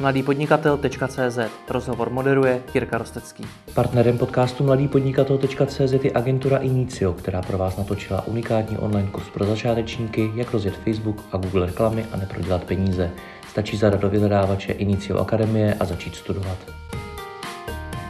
mladýpodnikatel.cz Rozhovor moderuje Jirka Rostecký. Partnerem podcastu mladýpodnikatel.cz je agentura Inicio, která pro vás natočila unikátní online kurz pro začátečníky, jak rozjet Facebook a Google reklamy a neprodělat peníze. Stačí zadat do vyhledávače Inicio Akademie a začít studovat.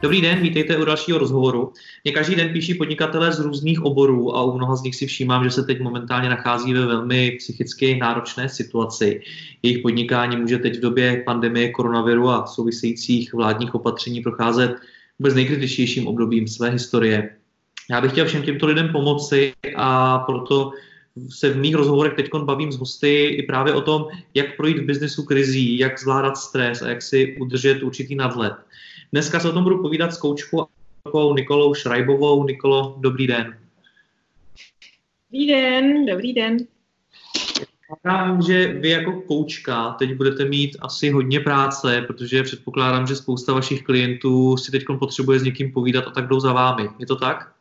Dobrý den, vítejte u dalšího rozhovoru. Mě každý den píší podnikatelé z různých oborů a u mnoha z nich si všímám, že se teď momentálně nachází ve velmi psychicky náročné situaci. Jejich podnikání může teď v době pandemie koronaviru a souvisejících vládních opatření procházet vůbec nejkritičtějším obdobím své historie. Já bych chtěl všem těmto lidem pomoci a proto se v mých rozhovorech teď bavím s hosty i právě o tom, jak projít v biznesu krizí, jak zvládat stres a jak si udržet určitý nadhled. Dneska se o tom budu povídat s koučkou Nikolou Šrajbovou. Nikolo, dobrý den. Dobrý den, dobrý den. Předpokládám, že vy jako koučka teď budete mít asi hodně práce, protože předpokládám, že spousta vašich klientů si teď potřebuje s někým povídat a tak jdou za vámi. Je to tak?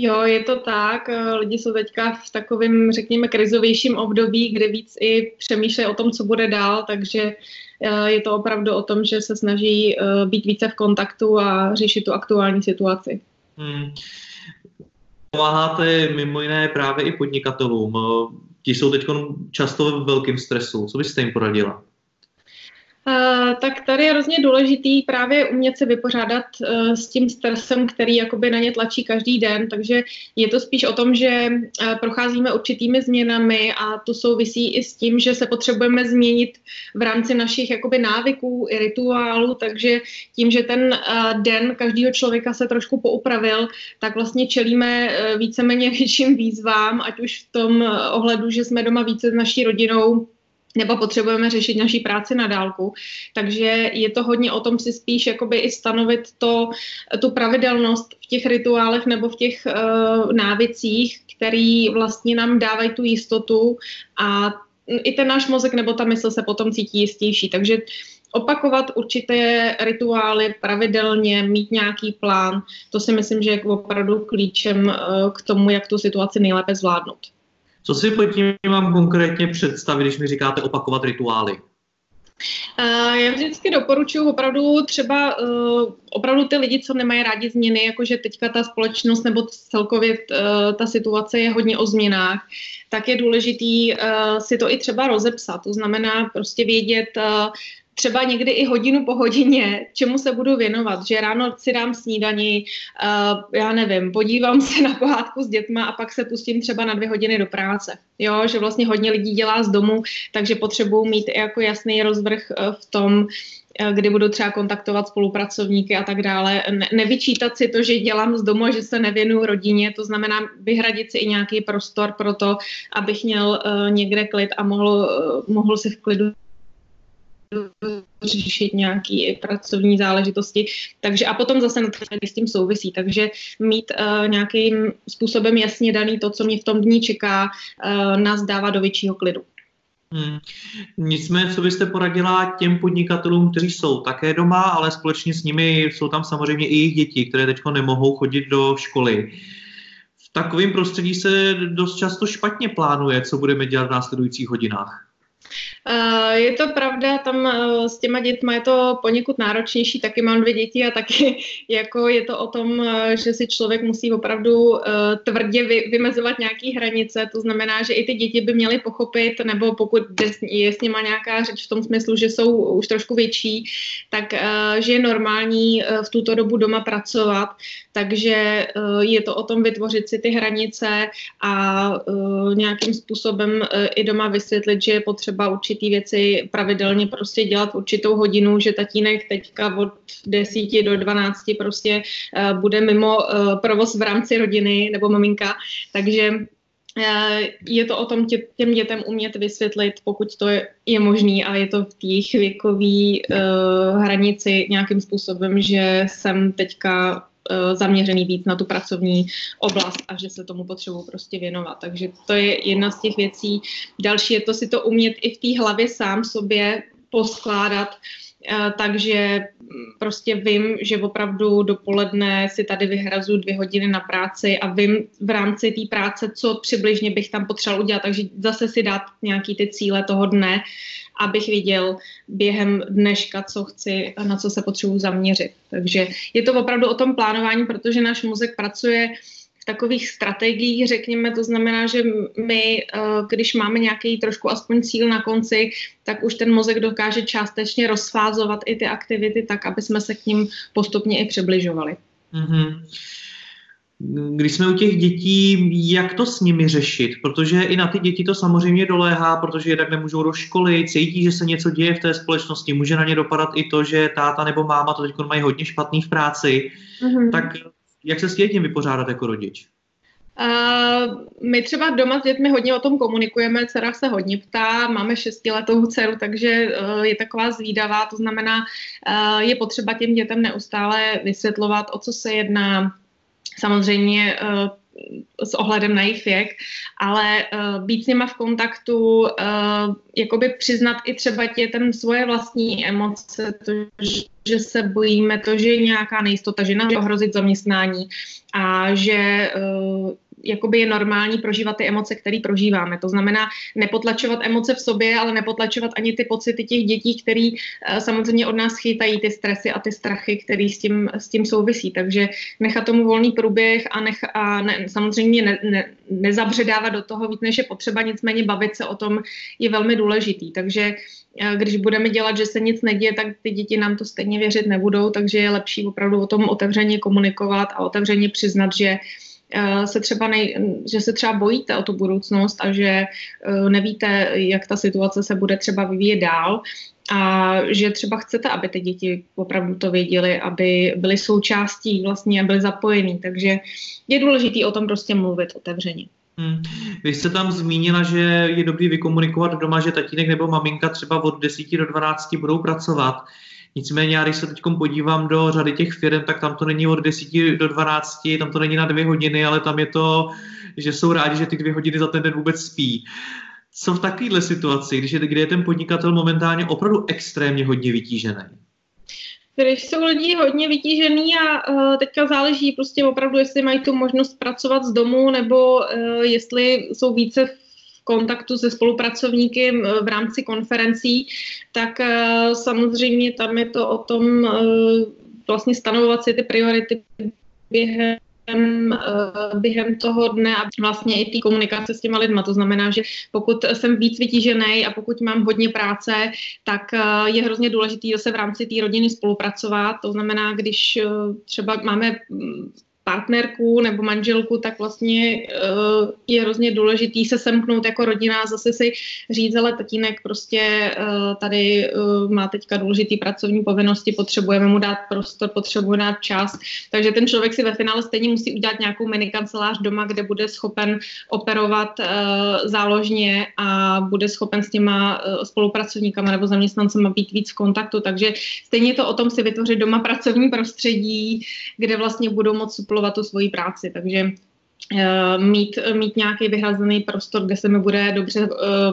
Jo, je to tak. Lidi jsou teďka v takovém, řekněme, krizovějším období, kde víc i přemýšlejí o tom, co bude dál, takže Eh, je to opravdu o tom, že se snaží eh, být více v kontaktu a řešit tu aktuální situaci. Hmm. Pomáháte mimo jiné právě i podnikatelům. Ti jsou teď často v velkém stresu. Co byste jim poradila? Uh, tak tady je hrozně důležitý právě umět se vypořádat uh, s tím stresem, který jakoby na ně tlačí každý den, takže je to spíš o tom, že uh, procházíme určitými změnami a to souvisí i s tím, že se potřebujeme změnit v rámci našich jakoby návyků i rituálů, takže tím, že ten den každého člověka se trošku poupravil, tak vlastně čelíme víceméně větším výzvám, ať už v tom ohledu, že jsme doma více s naší rodinou, nebo potřebujeme řešit naší práci na dálku. Takže je to hodně o tom si spíš jakoby i stanovit to, tu pravidelnost v těch rituálech nebo v těch uh, návicích, který vlastně nám dávají tu jistotu a i ten náš mozek nebo ta mysl se potom cítí jistější. Takže opakovat určité rituály pravidelně, mít nějaký plán, to si myslím, že je opravdu klíčem uh, k tomu, jak tu situaci nejlépe zvládnout. Co si pod tím mám konkrétně představit, když mi říkáte opakovat rituály? Uh, já vždycky doporučuji opravdu třeba uh, opravdu ty lidi, co nemají rádi změny, jakože teďka ta společnost nebo celkově uh, ta situace je hodně o změnách, tak je důležitý si to i třeba rozepsat. To znamená prostě vědět, třeba někdy i hodinu po hodině, čemu se budu věnovat, že ráno si dám snídani, uh, já nevím, podívám se na pohádku s dětma a pak se pustím třeba na dvě hodiny do práce. Jo, že vlastně hodně lidí dělá z domu, takže potřebují mít jako jasný rozvrh uh, v tom, uh, kdy budu třeba kontaktovat spolupracovníky a tak dále. Ne, nevyčítat si to, že dělám z domu, že se nevěnuju rodině, to znamená vyhradit si i nějaký prostor pro to, abych měl uh, někde klid a mohl, uh, mohl si v klidu řešit nějaké pracovní záležitosti. Takže a potom zase s tím souvisí. Takže mít uh, nějakým způsobem jasně daný to, co mě v tom dní čeká, uh, nás dává do většího klidu. Hmm. Nicméně, co byste poradila těm podnikatelům, kteří jsou také doma, ale společně s nimi jsou tam samozřejmě i jejich děti, které teď nemohou chodit do školy. V takovém prostředí se dost často špatně plánuje, co budeme dělat v následujících hodinách. Eh, je to pravda, tam eh, s těma dětma je to poněkud náročnější, taky mám dvě děti a taky jako je to o tom, eh, že si člověk musí opravdu tvrdě vymezovat nějaké hranice, to znamená, že i ty děti by měly pochopit, nebo pokud je s nima nějaká řeč v tom smyslu, že jsou už trošku větší, tak že je normální v tuto dobu doma pracovat, takže je to o tom vytvořit si ty hranice a nějakým způsobem i doma vysvětlit, že je potřeba určitě určitý věci pravidelně prostě dělat určitou hodinu, že tatínek teďka od 10 do 12 prostě uh, bude mimo uh, provoz v rámci rodiny nebo maminka, takže uh, je to o tom tě, těm dětem umět vysvětlit, pokud to je, je možný a je to v té věkové uh, hranici nějakým způsobem, že jsem teďka Eh, zaměřený víc na tu pracovní oblast a že se tomu potřebuji prostě věnovat. Takže to je jedna z těch věcí. Další je to si to umět i v té hlavě sám sobě poskládat, takže prostě vím, že opravdu dopoledne si tady vyhrazu dvě hodiny na práci a vím v rámci té práce, co přibližně bych tam potřeboval udělat, takže zase si dát nějaký ty cíle toho dne, abych viděl během dneška, co chci a na co se potřebuji zaměřit. Takže je to opravdu o tom plánování, protože náš mozek pracuje takových strategiích, řekněme, to znamená, že my, eh, když máme nějaký trošku aspoň cíl na konci, tak už ten mozek dokáže částečně rozfázovat i ty aktivity tak, aby jsme se k ním postupně i přibližovali. Mm-hmm. Když jsme u těch dětí, jak to s nimi řešit? Protože i na ty děti to samozřejmě doléhá, protože jednak nemůžou do školy, cítí, že se něco děje v té společnosti, může na ně dopadat i to, že táta nebo máma to teď mají hodně špatný v práci. Mm-hmm. Tak jak se s tím vypořádat jako rodič? Uh, my třeba doma s dětmi hodně o tom komunikujeme, dcera se hodně ptá, máme šestiletou dceru, takže uh, je taková zvídavá, to znamená, uh, je potřeba těm dětem neustále vysvětlovat, o co se jedná, samozřejmě uh, s ohledem na jejich věk, ale uh, být s nima v kontaktu, uh, jakoby přiznat i třeba dětem svoje vlastní emoce, to, že se bojíme, to, že je nějaká nejistota, že nám ohrozit zaměstnání a že uh, jakoby je normální prožívat ty emoce, které prožíváme. To znamená nepotlačovat emoce v sobě, ale nepotlačovat ani ty pocity těch dětí, které uh, samozřejmě od nás chytají ty stresy a ty strachy, které s tím, s tím souvisí. Takže nechat tomu volný průběh a, nech, a ne, samozřejmě ne, ne, nezabředávat do toho víc, než je potřeba, nicméně bavit se o tom je velmi důležitý. Takže eh, když budeme dělat, že se nic neděje, tak ty děti nám to stejně věřit nebudou, takže je lepší opravdu o tom otevřeně komunikovat a otevřeně přiznat, že uh, Eh, se třeba nej, že se třeba bojíte o tu budoucnost a že eh, nevíte, jak ta situace se bude třeba vyvíjet dál a že třeba chcete, aby ty děti opravdu to věděli, aby byly součástí vlastně a byly zapojení. Takže je důležité o tom prostě mluvit otevřeně. Hmm. Vy jste tam zmínila, že je dobrý vykomunikovat doma, že tatínek nebo maminka třeba od 10 do 12 budou pracovat. Nicméně já když se teď podívám do řady těch firm, tak tam to není od 10 do 12, tam to není na dvě hodiny, ale tam je to, že jsou rádi, že ty dvě hodiny za ten den vůbec spí. Co v takovéhle situaci, když je, kde je ten podnikatel momentálně opravdu extrémně hodně vytížený? Když jsou lidi hodně vytížený a uh, teďka záleží prostě opravdu, jestli mají tu možnost pracovat z domu nebo uh, jestli jsou více v kontaktu se spolupracovníky v rámci konferencí, tak eh, samozřejmě tam je to o tom eh, vlastně stanovovat si ty priority během eh, během toho dne a vlastně i té komunikace s těma lidma. To znamená, že pokud jsem víc vytížený a pokud mám hodně práce, tak je hrozně důležité zase v rámci té rodiny spolupracovat. To znamená, když třeba máme mm, partnerku nebo manželku, tak vlastně uh, je hrozně důležitý se semknout jako rodina a zase si říct, ale tatínek prostě uh, tady uh, má teďka důležitý pracovní povinnosti, potřebujeme mu dát prostor, potřebujeme dát čas. Takže ten člověk si ve finále stejně musí udělat nějakou mini kancelář doma, kde bude schopen operovat uh, záložně a bude schopen s těma uh, spolupracovníkama nebo zaměstnancema být víc v kontaktu. Takže stejně to o tom si vytvořit doma pracovní prostředí, kde vlastně budou moct suplovat tu svoji práci, takže Uh, mít, mít nějaký vyhrazený prostor, kde se mi bude dobře uh,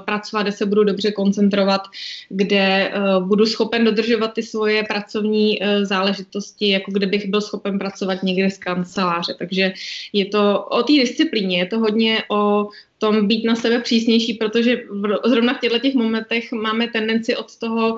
pracovat, kde se budu dobře koncentrovat, kde uh, budu schopen dodržovat ty svoje pracovní záležitosti, jako kdybych byl schopen pracovat někde z kanceláře. Takže je to o té disciplíně, je to hodně o tom být na sebe přísnější, protože v, zrovna v těchto těch momentech máme tendenci od toho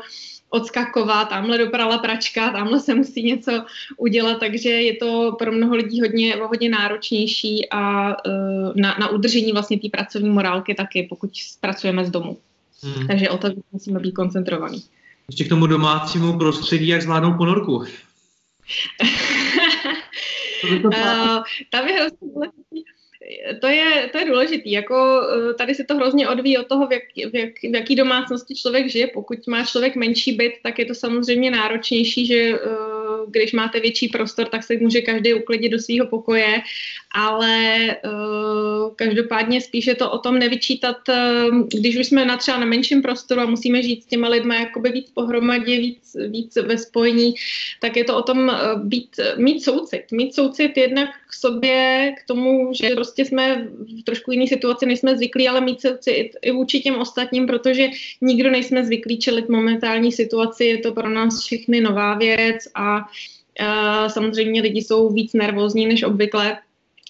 odskakovat, tamhle doprala pračka, tamhle se musí něco udělat, takže je to pro mnoho lidí hodně, hodně náročnější a uh, na, na udržení vlastně té pracovní morálky taky, pokud pracujeme z domu. Hmm. Takže o to musíme být koncentrovaný. Ještě k tomu domácímu prostředí, jak zvládnout ponorku? uh, tam je hrozně důležitý to je, to je důležitý. Jako, eh, tady se to hrozně odvíjí od toho, v, jak, v, jak, v jaký domácnosti člověk žije. Pokud má člověk menší byt, tak je to samozřejmě náročnější, že uh, když máte větší prostor, tak se může každý uklidit do svého pokoje, ale uh, každopádně spíše to o tom nevyčítat, uh, když už jsme na třeba na menším prostoru a musíme žít s těma lidma jakoby víc pohromadě, víc, víc ve spojení, tak je to o tom uh, být, mít soucit. Mít soucit jednak k sobě, k tomu, že prostě jsme v trošku jiné situaci, než jsme zvyklí, ale mít soucit i vůči těm ostatním, protože nikdo nejsme zvyklí čelit momentální situaci, je to pro nás všechny nová věc a samozřejmě lidi jsou víc nervózní než obvykle,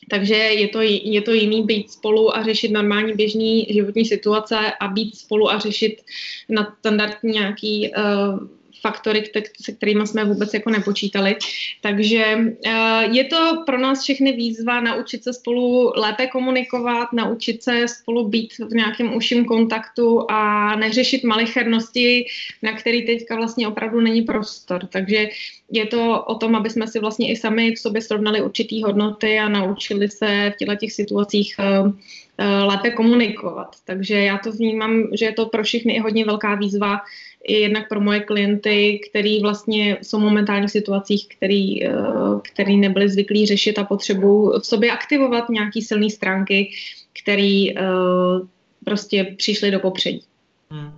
takže je to, je to jiný být spolu a řešit normální běžný životní situace a být spolu a řešit na standardní nějaký uh, faktory, se kterými jsme vůbec jako nepočítali. Takže eh, je to pro nás všechny výzva naučit se spolu lépe komunikovat, naučit se spolu být v nějakém užším kontaktu a neřešit malichernosti, na který teďka vlastně opravdu není prostor. Takže je to o tom, aby jsme si vlastně i sami v sobě srovnali určitý hodnoty a naučili se v těchto těch situacích eh, lépe komunikovat. Takže já to vnímám, že je to pro všechny i hodně velká výzva, i jednak pro moje klienty, který vlastně jsou momentálně v situacích, který, eh, který nebyli zvyklí řešit a potřebují v sobě aktivovat nějaký silné stránky, který prostě přišly do popředí. Hmm.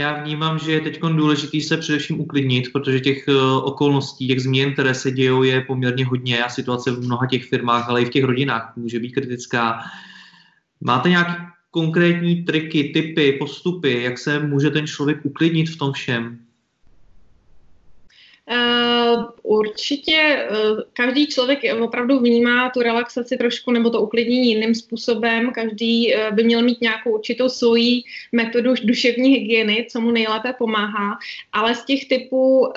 Já vnímám, že je teď důležité se především uklidnit, protože těch okolností, těch změn, které se dějou, je poměrně hodně a situace v mnoha těch firmách, ale i v těch rodinách může být kritická. Máte nějaké konkrétní triky, typy, postupy, jak se může ten člověk uklidnit v tom všem? Uh, určitě uh, každý člověk opravdu vnímá tu relaxaci trošku nebo to uklidnění jiným způsobem. Každý uh, by měl mít nějakou určitou svoji metodu duševní hygieny, co mu nejlépe pomáhá. Ale z těch typů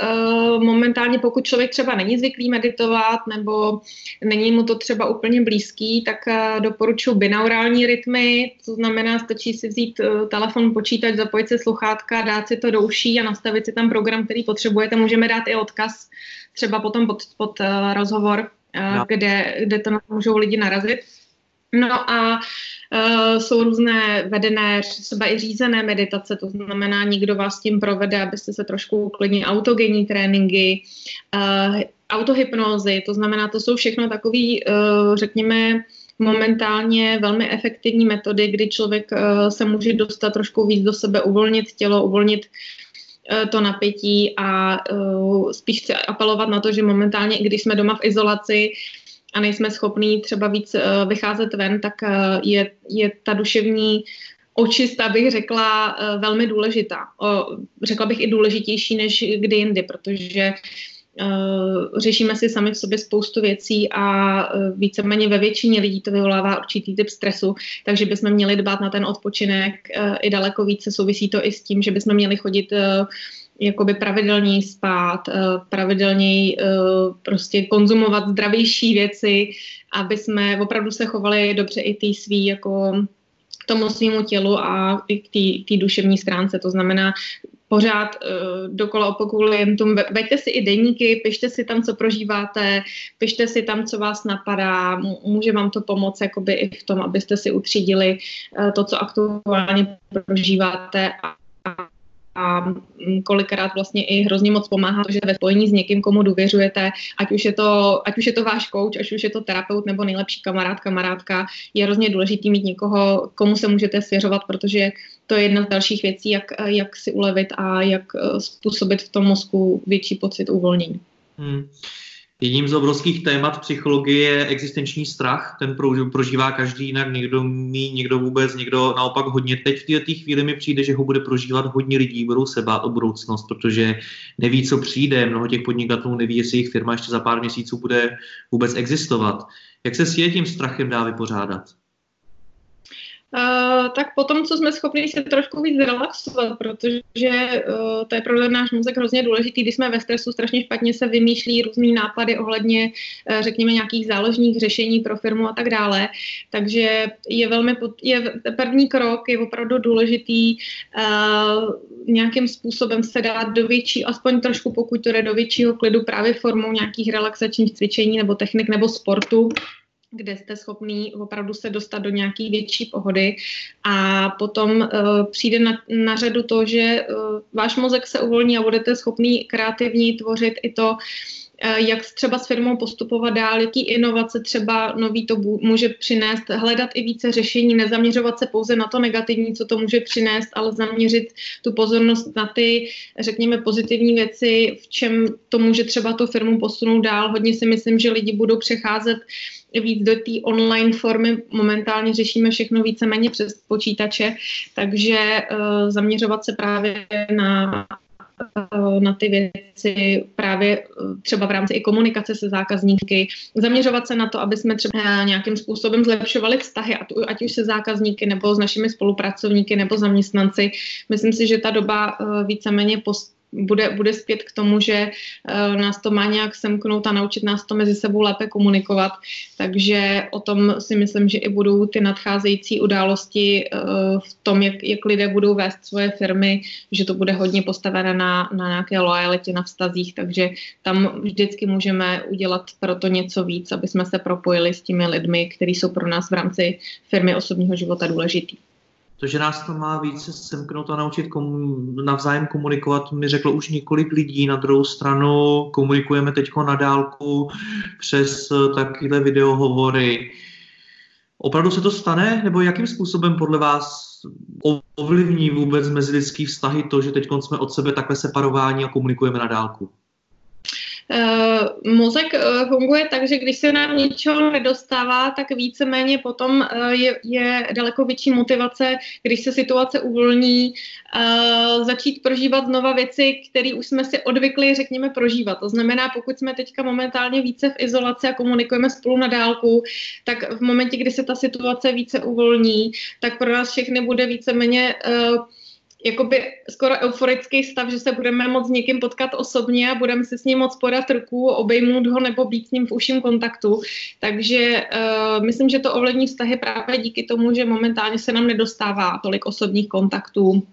momentálně, pokud člověk třeba není zvyklý meditovat nebo není mu to třeba úplně blízký, tak doporučuji binaurální rytmy, to znamená, stačí si vzít telefon, počítač, zapojit si sluchátka, dát si to do uší a nastavit si tam program, který potřebujete. Můžeme dát i odkaz třeba potom pod, pod uh, rozhovor, uh, no. kde, kde to můžou lidi narazit. No a uh, jsou různé vedené, třeba i řízené meditace, to znamená, někdo vás tím provede, abyste se trošku uklidnili, autogenní tréninky, uh, autohypnózy, to znamená, to jsou všechno takové, uh, řekněme, momentálně velmi efektivní metody, kdy člověk uh, se může dostat trošku víc do sebe, uvolnit tělo, uvolnit Eh, to napětí a uh, spíš chci apelovat na to, že momentálně, i když jsme doma v izolaci a nejsme schopní třeba víc uh, vycházet ven, tak je, je ta duševní očista, bych řekla, velmi důležitá. Řekla bych i důležitější než kdy jindy, protože řešíme si sami v sobě spoustu věcí a uh, víceméně ve většině lidí to vyvolává určitý typ stresu, takže bychom měli dbát na ten odpočinek uh, i daleko více. Souvisí to i s tím, že bychom měli chodit jakoby pravidelněji spát, pravidelněji prostě konzumovat zdravější věci, aby jsme opravdu se chovali dobře i ty svý jako tomu svýmu tělu a i k té duševní stránce. To znamená pořád uh, dokola opakuju klientům, veďte si i denníky, pište si tam, co prožíváte, pište si tam, co vás napadá, může vám to pomoct jakoby i v tom, abyste si utřídili uh, to, co aktuálně prožíváte a, a kolikrát vlastně i hrozně moc pomáhá, že ve spojení s někým, komu důvěřujete, ať už je to, ať už je to váš coach, ať už je to terapeut nebo nejlepší kamarád, kamarádka, je hrozně důležitý mít někoho, komu se můžete svěřovat, protože to je jedna z dalších věcí, jak, jak si ulevit a jak eh, způsobit v tom mozku větší pocit uvolnění. Hmm. Jedním z obrovských témat psychologie je existenční strach. Ten prožívá každý jinak, někdo mí, někdo vůbec, někdo naopak hodně. Teď v této chvíli mi přijde, že ho bude prožívat hodně lidí, budou se bát o budoucnost, protože neví, co přijde. Mnoho těch podnikatelů neví, jestli jejich firma ještě za pár měsíců bude vůbec existovat. Jak se s tím strachem dá vypořádat? Uh, tak potom, co jsme schopni se trošku víc relaxovat, protože uh, to je pro náš mozek hrozně důležitý, když jsme ve stresu, strašně špatně se vymýšlí různý nápady ohledně, uh, řekněme, nějakých záložních řešení pro firmu a tak dále. Takže je velmi, je, první krok je opravdu důležitý uh, nějakým způsobem se dát do větší, aspoň trošku pokud to jde do většího klidu právě formou nějakých relaxačních cvičení nebo technik nebo sportu, kde jste schopný opravdu se dostat do nějaké větší pohody. A potom uh, přijde na, na řadu to, že uh, váš mozek se uvolní a budete schopný kreativní tvořit i to, jak třeba s firmou postupovat dál, jaký inovace třeba nový to může přinést, hledat i více řešení, nezaměřovat se pouze na to negativní, co to může přinést, ale zaměřit tu pozornost na ty, řekněme, pozitivní věci, v čem to může třeba tu firmu posunout dál. Hodně si myslím, že lidi budou přecházet víc do té online formy. Momentálně řešíme všechno víceméně přes počítače, takže uh, zaměřovat se právě na na ty věci právě eh, třeba v rámci i komunikace se zákazníky, zaměřovat se na to, aby jsme třeba eh, nějakým způsobem zlepšovali vztahy, ať už se zákazníky nebo s našimi spolupracovníky nebo zaměstnanci. Myslím si, že ta doba eh, víceméně post bude, bude zpět k tomu, že uh, nás to má nějak semknout a naučit nás to mezi sebou lépe komunikovat. Takže o tom si myslím, že i budou ty nadcházející události uh, v tom, jak, jak lidé budou vést svoje firmy, že to bude hodně postavené na, na nějaké lojalitě, na vztazích, takže tam vždycky můžeme udělat pro to něco víc, aby jsme se propojili s těmi lidmi, kteří jsou pro nás v rámci firmy osobního života důležitý. To, že nás to má více semknout a naučit komu, navzájem komunikovat, mi řeklo už několik lidí. Na druhou stranu komunikujeme teď na dálku přes eh, takovéhle videohovory. Opravdu se to stane? Nebo jakým způsobem podle vás ovlivní vůbec mezilidský vztahy to, že teď jsme od sebe takhle separováni a komunikujeme na dálku? Uh, mozek uh, funguje tak, že když se nám něčeho nedostává, tak víceméně potom uh, je, je daleko větší motivace, když se situace uvolní, začít prožívat znova věci, které už jsme si odvykli, řekněme, prožívat. To znamená, pokud jsme teďka momentálně více v izolaci a komunikujeme spolu na dálku, tak v momentě, kdy se ta situace více uvolní, tak pro nás všechny bude víceméně uh, jakoby skoro euforický stav, že se budeme moc s někým potkat osobně a budeme se s ním moc podat ruku, obejmout ho nebo být s ním v užším kontaktu. Takže uh, myslím, že to ovlivní vztahy právě díky tomu, že momentálně se nám nedostává tolik osobních kontaktů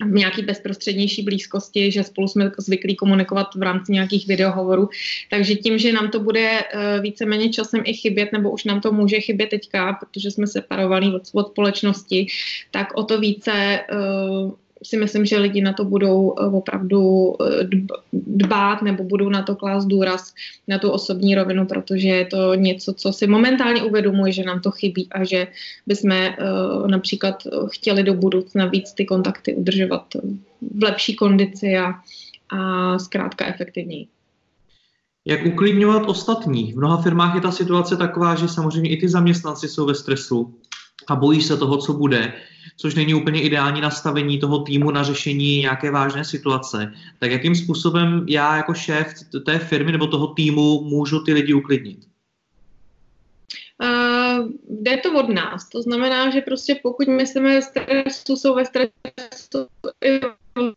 v nějaký bezprostřednější blízkosti, že spolu jsme zvyklí komunikovat v rámci nějakých videohovorů. Takže tím, že nám to bude uh, víceméně časem i chybět, nebo už nám to může chybět teďka, protože jsme separovaní od, od společnosti, tak o to více uh, si myslím, že lidi na to budou eh, opravdu eh, dbát nebo budou na to klást důraz na tu osobní rovinu, protože je to něco, co si momentálně uvědomuji, že nám to chybí a že bychom eh, například chtěli do budoucna víc ty kontakty udržovat v lepší kondici a, a zkrátka efektivněji. Jak uklidňovat ostatní? V mnoha firmách je ta situace taková, že samozřejmě i ty zaměstnanci jsou ve stresu a bojí se toho, co bude což není úplně ideální nastavení toho týmu na řešení nějaké vážné situace. Tak jakým způsobem já jako šéf té firmy nebo toho týmu můžu ty lidi uklidnit? Uh, jde to od nás. To znamená, že prostě pokud my jsme ve stresu, jsou ve stresu i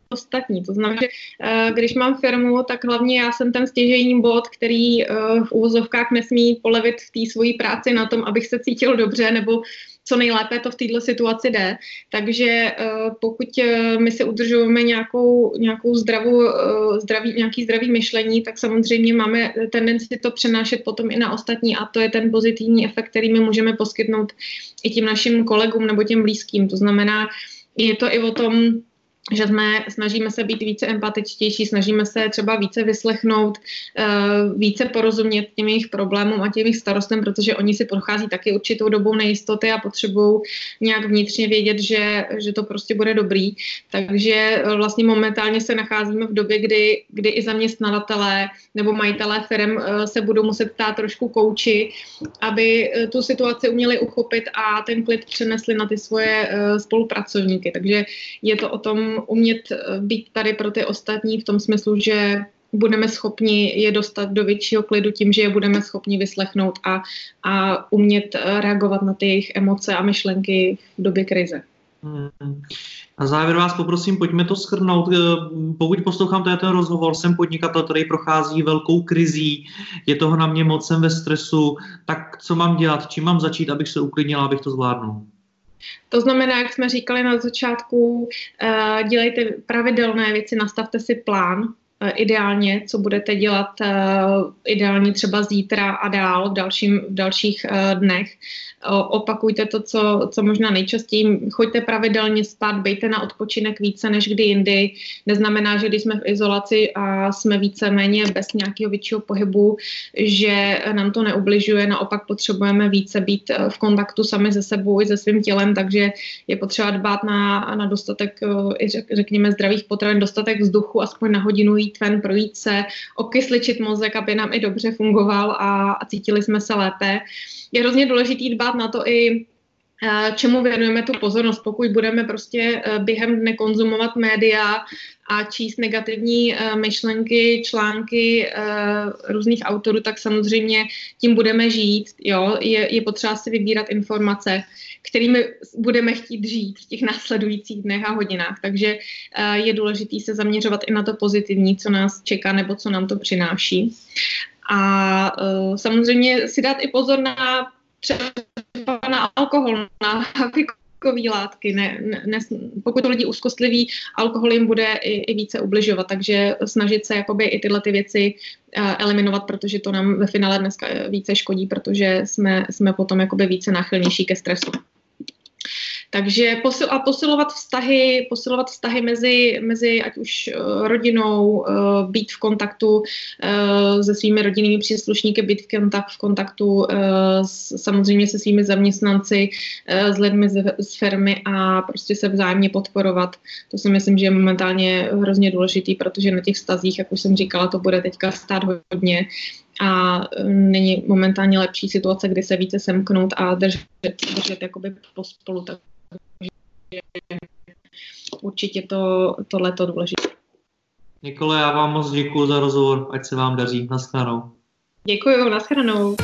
ostatní. To znamená, že uh, když mám firmu, tak hlavně já jsem ten stěžejní bod, který uh, v úvozovkách nesmí polevit v té svojí práci na tom, abych se cítil dobře nebo co nejlépe to v této situaci jde. Takže eh, pokud eh, my si udržujeme nějakou, nějakou zdravou, eh, zdravý, nějaký zdravý myšlení, tak samozřejmě máme tendenci to přenášet potom i na ostatní a to je ten pozitivní efekt, který my můžeme poskytnout i tím našim kolegům nebo těm blízkým. To znamená, je to i o tom, že jsme, snažíme se být více empatičtější, snažíme se třeba více vyslechnout, uh, více porozumět těm jejich problémům a těm jejich starostem, protože oni si prochází taky určitou dobou nejistoty a potřebují nějak vnitřně vědět, že, že to prostě bude dobrý. Takže eh, vlastně momentálně se nacházíme v době, kdy, kdy i zaměstnavatelé nebo majitelé firm uh, se budou muset ptát trošku kouči, aby tu situaci uměli uchopit a ten klid přenesli na ty svoje spolupracovníky. Takže je to o tom umět eh, být tady pro ty ostatní v tom smyslu, že budeme schopni je dostat do většího klidu tím, že je budeme schopni vyslechnout a, a umět eh, reagovat na ty jejich emoce a myšlenky v době krize. Hmm. Na závěr vás poprosím, pojďme to schrnout. Eh, pokud poslouchám ten rozhovor, jsem podnikatel, který prochází velkou krizí, je toho na mě moc, jsem ve stresu, tak co mám dělat, čím mám začít, abych se uklidnila, abych to zvládnul? To znamená, jak jsme říkali na začátku, uh, dělejte pravidelné věci, nastavte si plán, ideálně, co budete dělat ideálně třeba zítra a dál v, dalším, v dalších dnech. Opakujte to, co, co možná nejčastěji, choďte pravidelně spát, bejte na odpočinek více než kdy jindy. Neznamená, že když jsme v izolaci a jsme více méně bez nějakého většího pohybu, že nám to neubližuje, naopak potřebujeme více být eh, v kontaktu sami se sebou i se svým tělem, takže je potřeba dbát na, na dostatek, eh, řekněme, zdravých potravin, dostatek vzduchu, aspoň na hodinu jít ven, projít se, okysličit mozek, aby nám i dobře fungoval a, a cítili jsme se lépe je hrozně důležitý dbát na to i eh, čemu věnujeme tu pozornost. Pokud budeme prostě eh, během dne konzumovat média a číst negativní eh, myšlenky, články různých autorů, tak samozřejmě tím budeme žít. Jo? Je, je potřeba si vybírat informace, kterými budeme chtít žít v těch následujících dnech a hodinách. Takže je důležité se zaměřovat i na to pozitivní, co nás čeká nebo co nám to přináší. A uh, samozřejmě si dát i pozor na třeba na alkohol, na návykové látky. Ne, ne, pokud to lidi úzkostliví, alkohol jim bude i, i více ubližovat, takže snažit se jakoby i tyhle ty věci uh, eliminovat, protože to nám ve finále dneska více škodí, protože jsme, jsme potom jakoby více náchylnější ke stresu. Takže posil, a posilovat vztahy, posilovat vztahy mezi, mezi ať už uh, rodinou, uh, být v kontaktu uh, se svými rodinnými příslušníky, být v, kontakt, v kontaktu s, samozřejmě se svými zaměstnanci, s lidmi z, z firmy a prostě se vzájemně podporovat. To si myslím, že je momentálně hrozně důležitý, protože na těch vztazích, jak už jsem říkala, to bude teďka stát hodně a není momentálně lepší situace, kdy se více semknout a držet, držet jakoby pospolu. Tak určitě to, tohle to důležité. Nikole, já vám moc děkuji za rozhovor, ať se vám daří. Naschledanou. Děkuji, naschledanou.